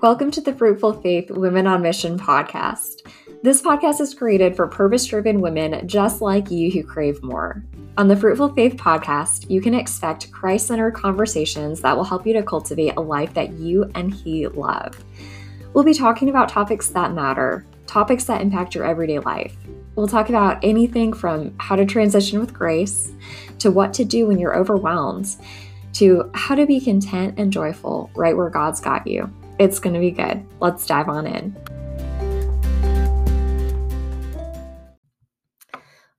Welcome to the Fruitful Faith Women on Mission podcast. This podcast is created for purpose driven women just like you who crave more. On the Fruitful Faith podcast, you can expect Christ centered conversations that will help you to cultivate a life that you and He love. We'll be talking about topics that matter, topics that impact your everyday life. We'll talk about anything from how to transition with grace to what to do when you're overwhelmed to how to be content and joyful right where God's got you. It's going to be good. Let's dive on in.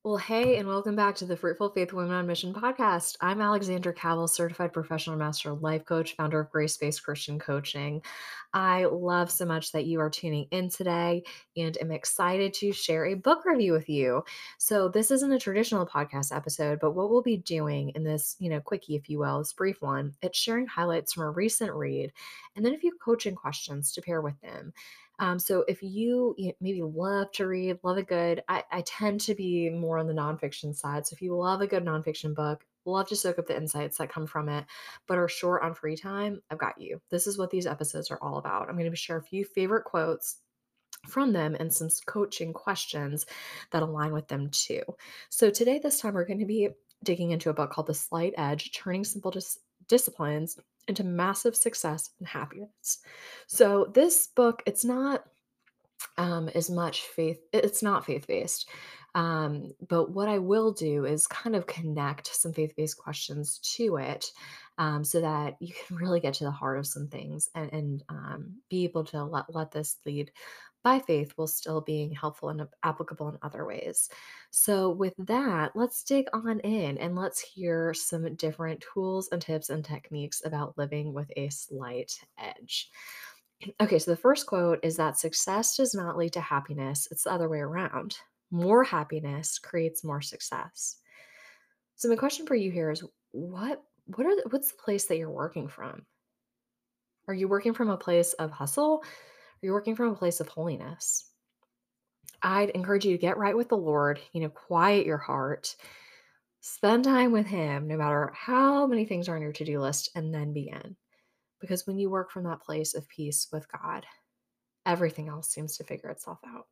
Well, hey, and welcome back to the Fruitful Faith Women on Mission podcast. I'm Alexandra Cavill, certified professional master life coach, founder of Grace Based Christian Coaching. I love so much that you are tuning in today and am excited to share a book review with you. So, this isn't a traditional podcast episode, but what we'll be doing in this, you know, quickie, if you will, this brief one, it's sharing highlights from a recent read and then a few coaching questions to pair with them. Um, so if you, maybe love to read, love a good, I, I tend to be more on the nonfiction side. So if you love a good nonfiction book, love to soak up the insights that come from it, but are short on free time, I've got you. This is what these episodes are all about. I'm going to share a few favorite quotes from them and some coaching questions that align with them too. So today, this time, we're going to be digging into a book called The Slight Edge Turning Simple Dis- Disciplines into massive success and happiness. So this book, it's not um, as much faith. It's not faith based. Um, but what I will do is kind of connect some faith based questions to it um, so that you can really get to the heart of some things and, and um, be able to let, let this lead by faith while still being helpful and applicable in other ways. So, with that, let's dig on in and let's hear some different tools and tips and techniques about living with a slight edge. Okay, so the first quote is that success does not lead to happiness, it's the other way around. More happiness creates more success. So my question for you here is what what are what's the place that you're working from? Are you working from a place of hustle? Are you working from a place of holiness? I'd encourage you to get right with the Lord, you know, quiet your heart, spend time with Him, no matter how many things are on your to do list, and then begin. Because when you work from that place of peace with God, everything else seems to figure itself out.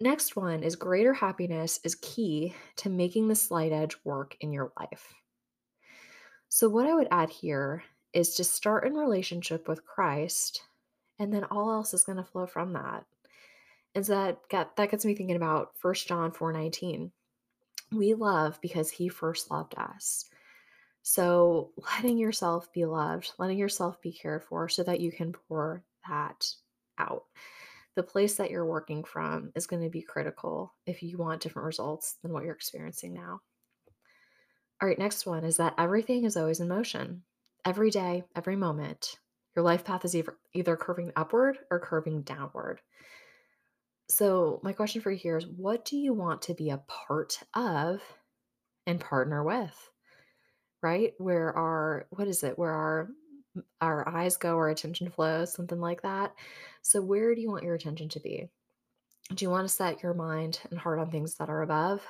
Next one is greater happiness is key to making the slight edge work in your life. So, what I would add here is to start in relationship with Christ and then all else is going to flow from that. And so that get, that gets me thinking about First John 4:19. We love because he first loved us. So letting yourself be loved, letting yourself be cared for so that you can pour that out. The place that you're working from is going to be critical if you want different results than what you're experiencing now. All right, next one is that everything is always in motion. Every day, every moment, your life path is either, either curving upward or curving downward. So, my question for you here is what do you want to be a part of and partner with? Right? Where our what is it? Where our our eyes go, our attention flows, something like that. So, where do you want your attention to be? Do you want to set your mind and heart on things that are above,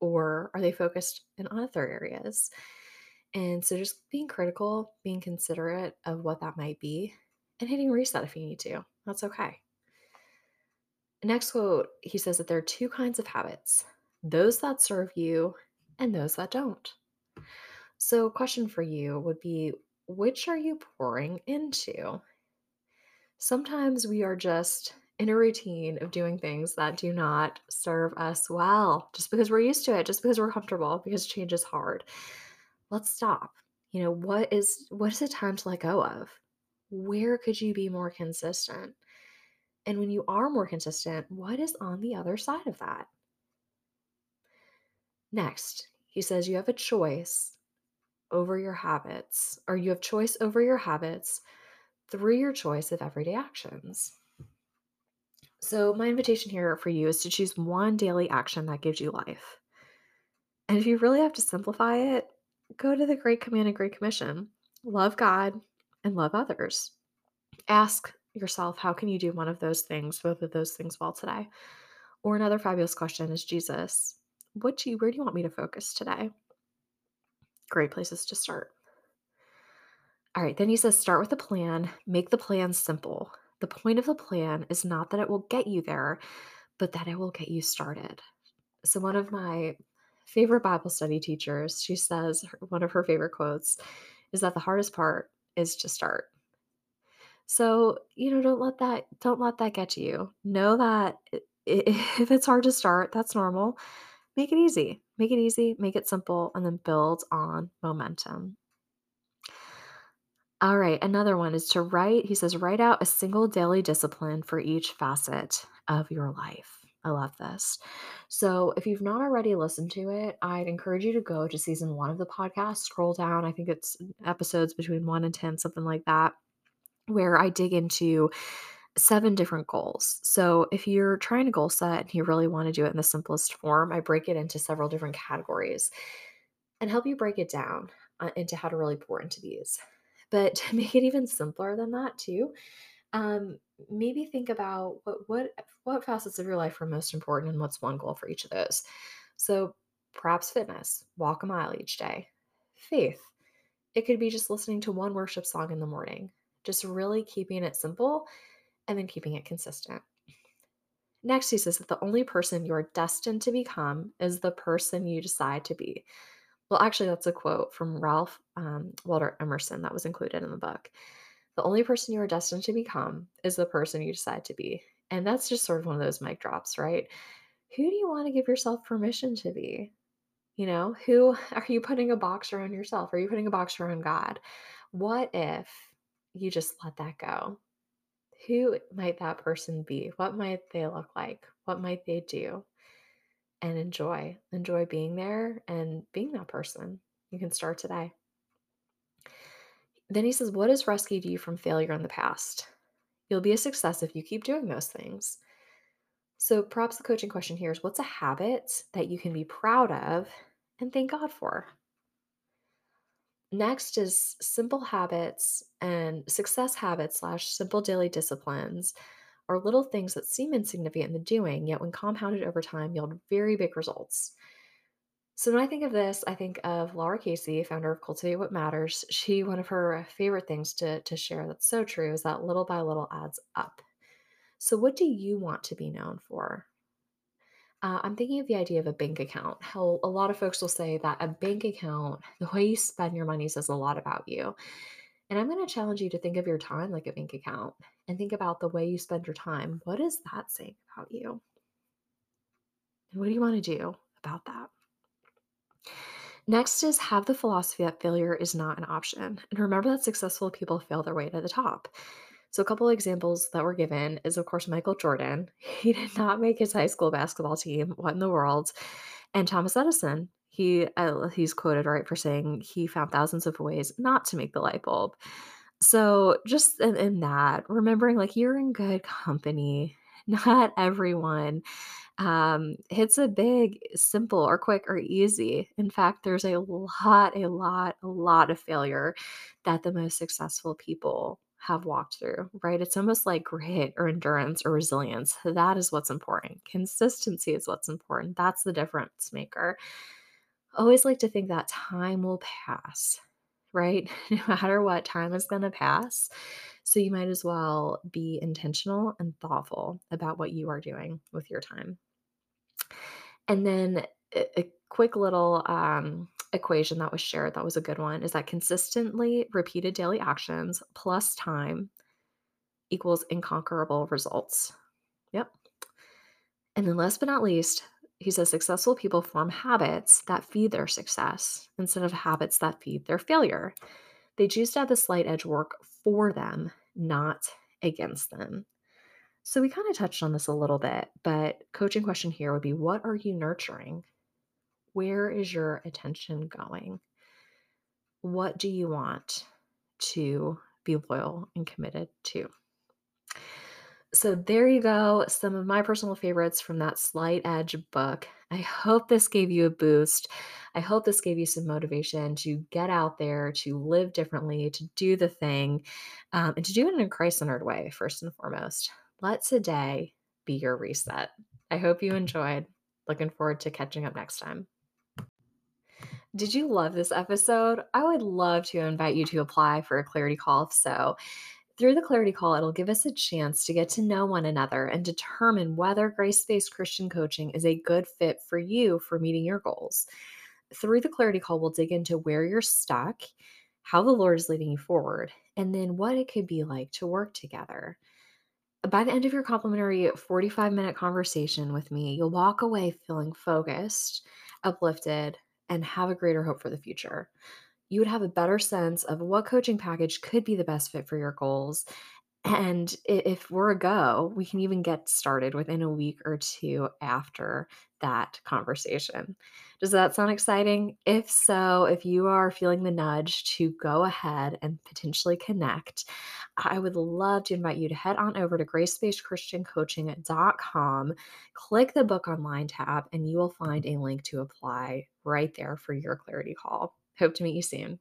or are they focused in other areas? And so just being critical, being considerate of what that might be, and hitting reset if you need to. That's okay. Next quote, he says that there are two kinds of habits those that serve you and those that don't. So, question for you would be which are you pouring into? Sometimes we are just in a routine of doing things that do not serve us well just because we're used to it, just because we're comfortable, because change is hard let's stop. You know, what is what is it time to let go of? Where could you be more consistent? And when you are more consistent, what is on the other side of that? Next, he says you have a choice over your habits, or you have choice over your habits through your choice of everyday actions. So, my invitation here for you is to choose one daily action that gives you life. And if you really have to simplify it, go to the Great Command and Great Commission love God and love others. Ask yourself, how can you do one of those things, both of those things well today? Or another fabulous question is Jesus, what do you, where do you want me to focus today? Great places to start. All right, then he says start with a plan, make the plan simple. The point of the plan is not that it will get you there, but that it will get you started. So, one of my favorite Bible study teachers, she says one of her favorite quotes is that the hardest part is to start. So, you know, don't let that don't let that get to you. Know that if it's hard to start, that's normal. Make it easy. Make it easy, make it simple, and then build on momentum. All right, another one is to write, he says, write out a single daily discipline for each facet of your life. I love this. So, if you've not already listened to it, I'd encourage you to go to season one of the podcast, scroll down. I think it's episodes between one and 10, something like that, where I dig into seven different goals. So, if you're trying to goal set and you really want to do it in the simplest form, I break it into several different categories and help you break it down uh, into how to really pour into these. But to make it even simpler than that, too, um, maybe think about what what what facets of your life are most important and what's one goal for each of those. So perhaps fitness, walk a mile each day. Faith, it could be just listening to one worship song in the morning, just really keeping it simple and then keeping it consistent. Next, he says that the only person you are destined to become is the person you decide to be. Well, actually, that's a quote from Ralph um, Waldo Emerson that was included in the book. The only person you are destined to become is the person you decide to be. And that's just sort of one of those mic drops, right? Who do you want to give yourself permission to be? You know, who are you putting a box around yourself? Are you putting a box around God? What if you just let that go? Who might that person be? What might they look like? What might they do? And enjoy, enjoy being there and being that person. You can start today. Then he says, What has rescued you from failure in the past? You'll be a success if you keep doing those things. So, perhaps the coaching question here is what's a habit that you can be proud of and thank God for? Next is simple habits and success habits slash simple daily disciplines are little things that seem insignificant in the doing, yet when compounded over time, yield very big results. So when I think of this, I think of Lara Casey, founder of Cultivate What Matters. She, one of her favorite things to, to share that's so true is that little by little adds up. So, what do you want to be known for? Uh, I'm thinking of the idea of a bank account. How a lot of folks will say that a bank account, the way you spend your money says a lot about you. And I'm going to challenge you to think of your time like a bank account and think about the way you spend your time. What is that saying about you? And what do you want to do about that? Next is have the philosophy that failure is not an option. And remember that successful people fail their way to the top. So, a couple examples that were given is, of course, Michael Jordan. He did not make his high school basketball team. What in the world? And Thomas Edison. He uh, he's quoted right for saying he found thousands of ways not to make the light bulb. So, just in, in that, remembering like you're in good company. Not everyone um, hits a big, simple, or quick or easy. In fact, there's a lot, a lot, a lot of failure that the most successful people have walked through, right? It's almost like grit or endurance or resilience. That is what's important. Consistency is what's important. That's the difference maker. Always like to think that time will pass, right? No matter what, time is going to pass. So you might as well be intentional and thoughtful about what you are doing with your time. And then a, quick little um, equation that was shared that was a good one is that consistently repeated daily actions plus time equals inconquerable results. Yep. And then last but not least, he says successful people form habits that feed their success instead of habits that feed their failure. They choose to have the slight edge work for them, not against them. So we kind of touched on this a little bit, but coaching question here would be what are you nurturing? Where is your attention going? What do you want to be loyal and committed to? So there you go, some of my personal favorites from that Slight Edge book. I hope this gave you a boost. I hope this gave you some motivation to get out there, to live differently, to do the thing, um, and to do it in a Christ centered way, first and foremost. Let today be your reset. I hope you enjoyed. Looking forward to catching up next time. Did you love this episode? I would love to invite you to apply for a clarity call if so. Through the clarity call, it'll give us a chance to get to know one another and determine whether grace based Christian coaching is a good fit for you for meeting your goals. Through the clarity call, we'll dig into where you're stuck, how the Lord is leading you forward, and then what it could be like to work together. By the end of your complimentary 45 minute conversation with me, you'll walk away feeling focused, uplifted, and have a greater hope for the future. You would have a better sense of what coaching package could be the best fit for your goals and if we're a go, we can even get started within a week or 2 after that conversation. Does that sound exciting? If so, if you are feeling the nudge to go ahead and potentially connect, I would love to invite you to head on over to gracebased.christiancoaching.com, click the book online tab, and you will find a link to apply right there for your clarity call. Hope to meet you soon.